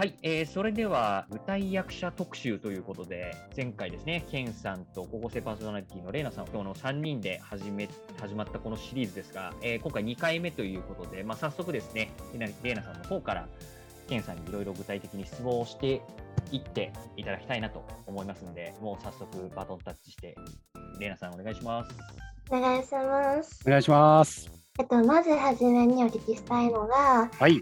はい、えーそれでは舞台役者特集ということで、前回ですね、ケンさんと高校生パーソナリティのレイナさん、今日の3人で始め始まったこのシリーズですが、えー今回2回目ということで、まあ、早速ですね、レイナさんの方から、ケンさんにいろいろ具体的に質問をしていっていただきたいなと思いますので、もう早速バトンタッチして、レイナさんお願いします。お願いします。お願いします。えっと、まずはじめにお聞きしたいのが、はい。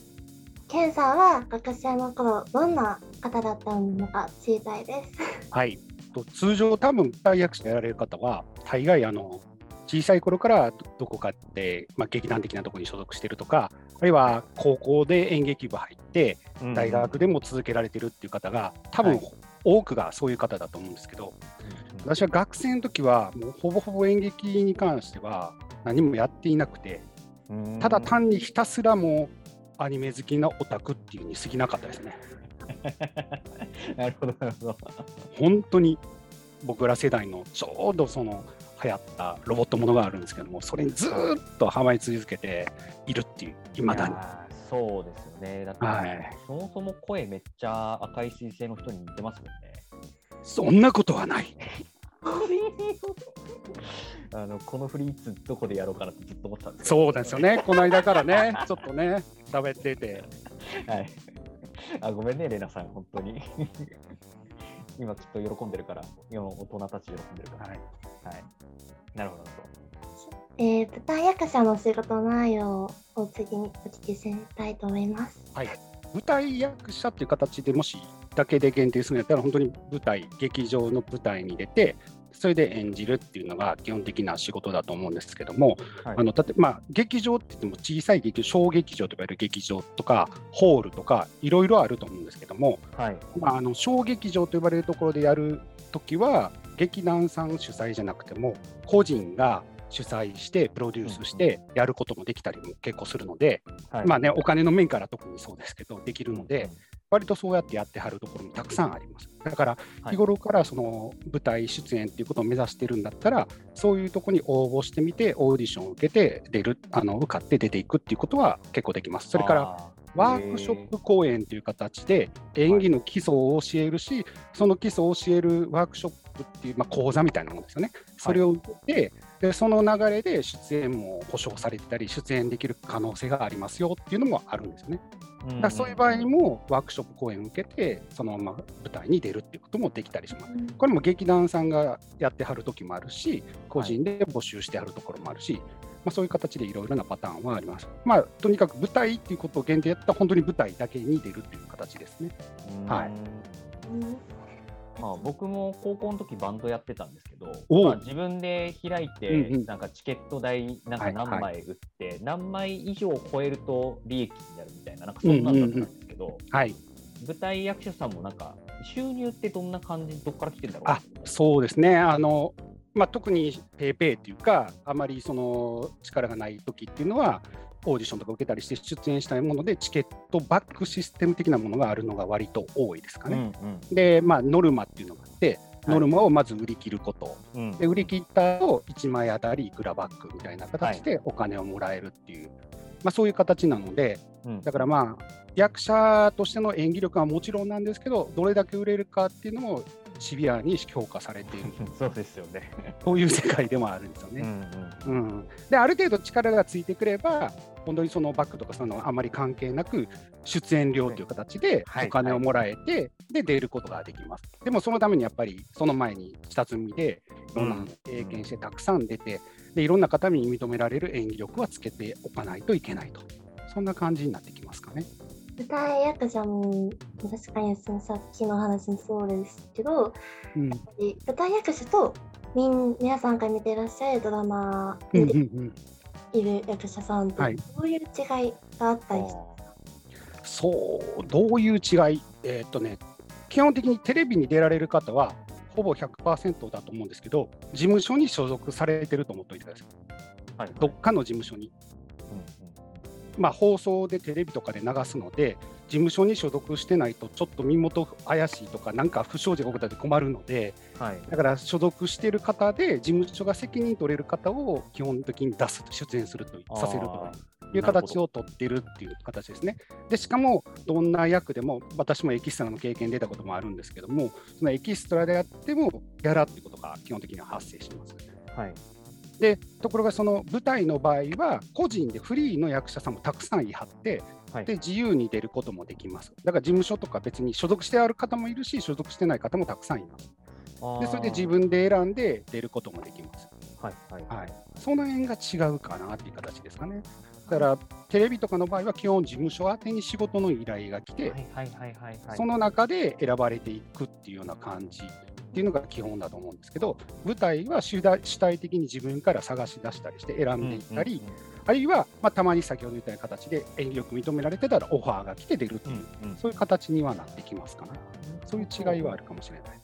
ケンさんは学生の頃、どんな方だったのか知りたいです。はい。と通常、多分舞台役者やられる方は、大概あの小さい頃からどどこかで、まあ、劇団的なところに所属してるとか、あるいは高校で演劇部入って、大学でも続けられてるっていう方が、多分、はい多くがそういう方だと思うんですけど、私は学生の時は、もうほぼほぼ演劇に関しては何もやっていなくて、うんただ単にひたすらもうアニメ好きなオタクっていうに過ぎなかったですね。なるほど、なるほど。本当に僕ら世代のちょうどその流行ったロボットものがあるんですけどもそれにずーっとハマり続けているっていういまだにそうですよね。だって、はいそもそも声めっちゃ赤い彗星の人に似てますもんね。そんなことはないあのこのフリーツどこでやろうかなってずっと思ってたんですそうですよねこの間からねちょっとね喋っててはい。あ、ごめんね、レナさん、本当に。今きっと喜んでるから、今大人たち喜んでるから。はいはい。なるほど、なるえー、舞台役者の仕事内容を次にお聞きしたいと思います。舞台役者っていう形でもしだけで限定するんやったら本当に舞台劇場の舞台に出てそれで演じるっていうのが基本的な仕事だと思うんですけども、はいあの例えばまあ劇場って言っても小さい劇場小劇場と呼ばれる劇場とかホールとかいろいろあると思うんですけども。はい。まあ、あの小劇場と呼ばれるところでやるときは劇団さん主催じゃなくても個人が主催してプロデュースしてやることもできたりも結構するので、はい、まあねお金の面から特にそうですけどできるので、割とそうやってやってはるところもたくさんあります。だからはい日頃からその舞台出演っていうことを目指してるんだったら、そういうところに応募してみて、オーディションを受けて出る、あの受かって出ていくっていうことは結構できます。それかららワークショップ講演という形で演技の基礎を教えるし、その基礎を教えるワークショップっていう、まあ、講座みたいなものですよね。それを受けて、でその流れで出演も保証されてたり、出演できる可能性がありますよっていうのもあるんですよね。だからそういう場合にもワークショップ講演を受けて、そのまま舞台に出るっていうこともできたりします。これも劇団さんがやってはる時もあるし、個人で募集してはるところもあるし、まあ、そういう形でいろいろなパターンはあります。まあ、とにかく舞台っていうことを限定やったら、本当に舞台だけに出るっていう形ですね。はいうんまあ、僕も高校の時バンドやってたんですけど、まあ、自分で開いて、うんうん。なんかチケット代なんか何枚売って、何枚以上超えると利益になるみたいな、なんかそんなんだったんですけど、はい。舞台役者さんもなんか収入ってどんな感じ、どっから来てるんだろう？あそうですね。あのまあ、特にペーペーっていうか、あまりその力がない時っていうのは、オーディションとか受けたりして出演したいもので、チケットバックシステム的なものがあるのが割と多いですかね。で、まあ、ノルマっていうのがあって、はい。ノルマをまず売り切ること、うん。うんで売り切った後1枚あたりいくらバックみたいな形でお金をもらえるっていう、まあ、そういう形なので、うん。だからまあ、役者としての演技力はもちろんなんですけど、どれだけ売れるかっていうのもシビアに評価されている、そうですよね。そういう世界でもあるんですようんうね。んうんで、ある程度力がついてくれば、本当にそのバックとかそういうのはあまり関係なく、出演料という形ではいお金をもらえて、で、出ることができます。でもそのためにやっぱり、その前に下積みで、いろんな経験してたくさん出て、で、いろんな方に認められる演技力はつけておかないといけないと。そんな感じになってきますかね。舞台役者も確かにそのさっきの話もそうですけど、うん。で舞台役者とみん皆さんが見てらっしゃるドラマうんにうんうんいる役者さんとはいどういう違いがあったりしそう、どういう違い？えーっとね、基本的にテレビに出られる方は、ほぼ100%だと思うんですけど、事務所に所属されてると思っておいてください。はいどっかの事務所に。うんまあ、放送でテレビとかで流すので、事務所に所属してないと、ちょっと身元怪しいとか、なんか不祥事が起こったら困るので、うんはいだから所属してる方で、事務所が責任取れる方を基本的に出す、出演するとさせるとあいう形を取ってるっていう形ですね。でしかも、どんな役でも、私もエキストラの経験出たこともあるんですけども、そのエキストラであっても、ギャラっていうことが基本的には発生します。はい。でところがその舞台の場合は個人でフリーの役者さんもたくさんいはってはい。で自由に出ることもできます。だから事務所とか別に所属してある方もいるし所属してない方もたくさんいます。でそれで自分で選んで出ることもできます、はいはいはい、その辺が違うかなっていう形ですかねだからテレビとかの場合は基本事務所宛てに仕事の依頼が来て。その中で選ばれていくっていうような感じっていうのが基本だと思うんですけど、舞台は主体的に自分から探し出したりして選んでいったり、あるいは、まあ、たまに先ほど言ったような形で演技力認められてたらオファーが来て出るってうんいう、うんうん。そういう形にはなってきますかね。そういう違いはあるかもしれない。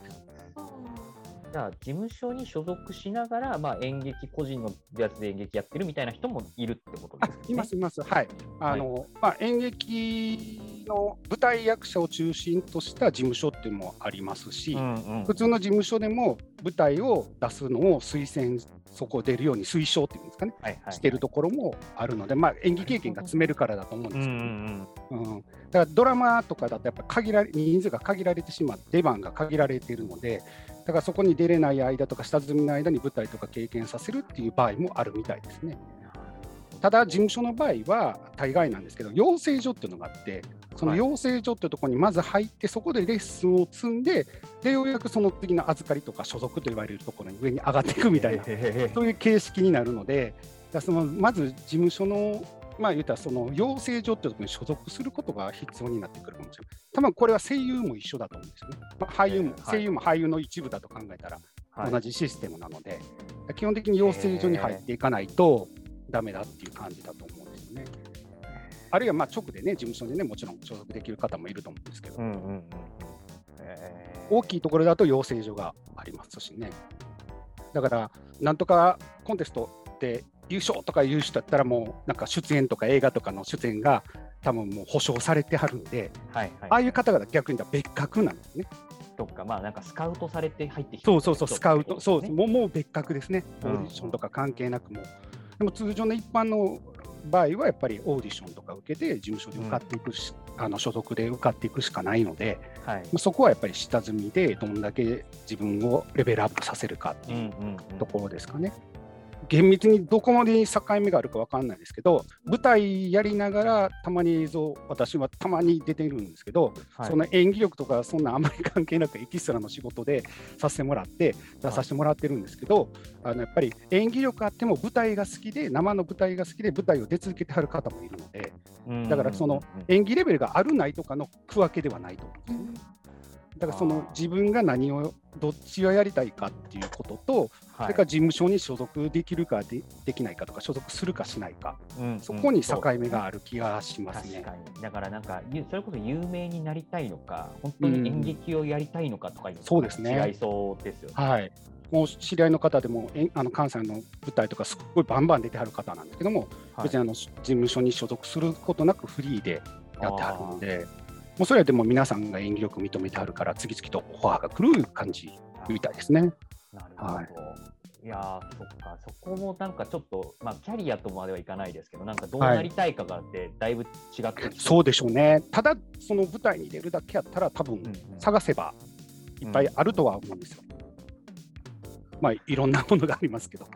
じゃあ、事務所に所属しながら、まあ、演劇、個人のやつで演劇やってるみたいな人もいるってことあですね。います、います。はい。あの、まあ、演劇の舞台役者を中心とした事務所っていうのもありますし、うんうん。普通の事務所でも舞台を出すのを推薦、そこ出るように推奨っていうんですかね、はいはいしてるところもあるので、まあ、演技経験が積めるからだと思うんうんうですんけど、うんだからドラマとかだとやっぱ限られ人数が限られてしまって出番が限られているのでだからそこに出れない間とか下積みの間に舞台とか経験させるっていう場合もあるみたいですね。ただ事務所の場合は大概なんですけど養成所っていうのがあってそのはい養成所っていうところにまず入ってそこでレッスンを積んででようやくその次の預かりとか所属と言われるところに上に上がっていくみたいなへそういう形式になるので、だそのまず事務所の、まあ言ったらその養成所っていうところに所属することが必要になってくるかもしれない。多分これは声優も一緒だと思うんですよね。まあ、俳優も、はい声優も俳優の一部だと考えたらはい同じシステムなので、基本的に養成所に入っていかないとダメだっていう感じだと思うんですよね。あるいはまあ直でね、事務所にね、もちろん所属できる方もいると思うんですけど、うんうん。えー大きいところだと養成所がありますしね。だから、なんとかコンテストで優勝とかいう人だったら、もうなんか出演とか映画とかの出演が多分もう保証されてはるんで、はいはい。ああいう方々逆に別格なんですね。とか、まあなんかスカウトされて入ってきたそうそうそう、スカウト、そう。もうもう別格ですね。オうんーディションとか関係なくも。でも通常の一般の場合はやっぱりオーディションとか受けて事務所で受かっていくし、あの所属で受かっていくしかないので、はい。まあそこはやっぱり下積みでどんだけ自分をレベルアップさせるかってうんいううんうん。ところですかね。厳密にどこまでに境目があるかわかんないですけど、舞台やりながらたまに映像、私はたまに出てるんですけど、はい。その演技力とかそんなあんまり関係なくエキストラの仕事でさせてもらって出させてもらってるんですけど、あのやっぱり演技力あっても舞台が好きで生の舞台が好きで舞台を出続けてはる方もいるのでだからその演技レベルがあるないとかの区分けではないと思うんですよ。ね。だからその自分が何をどっちをやりたいかっていうことと、それから事務所に所属できるかでできないかとか所属するかしないか、そこに境目がある気がしますね。だからなんか、ゆそれこそ有名になりたいのか、本当に演劇をやりたいのかとかいうのそうですね違いそうですよね。はい。もう知り合いの方でもあの関西の舞台とかすっごいバンバン出てはる方なんですけども、はい別にあの事務所に所属することなくフリーでやってはるので、もうそれはでも皆さんが演技力認めてはるから次々とオファーが来る感じみたいですね。なるほど。はいいやーそっか、そこもなんかちょっと、まあ、キャリアとまではいかないですけど、なんかどうなりたいかがって、だいぶ違ってきそうでしょうね。ただその舞台に出るだけやったら多分うんうん探せばいっぱいあるとは思うんですよ。まあいろんなものがありますけど。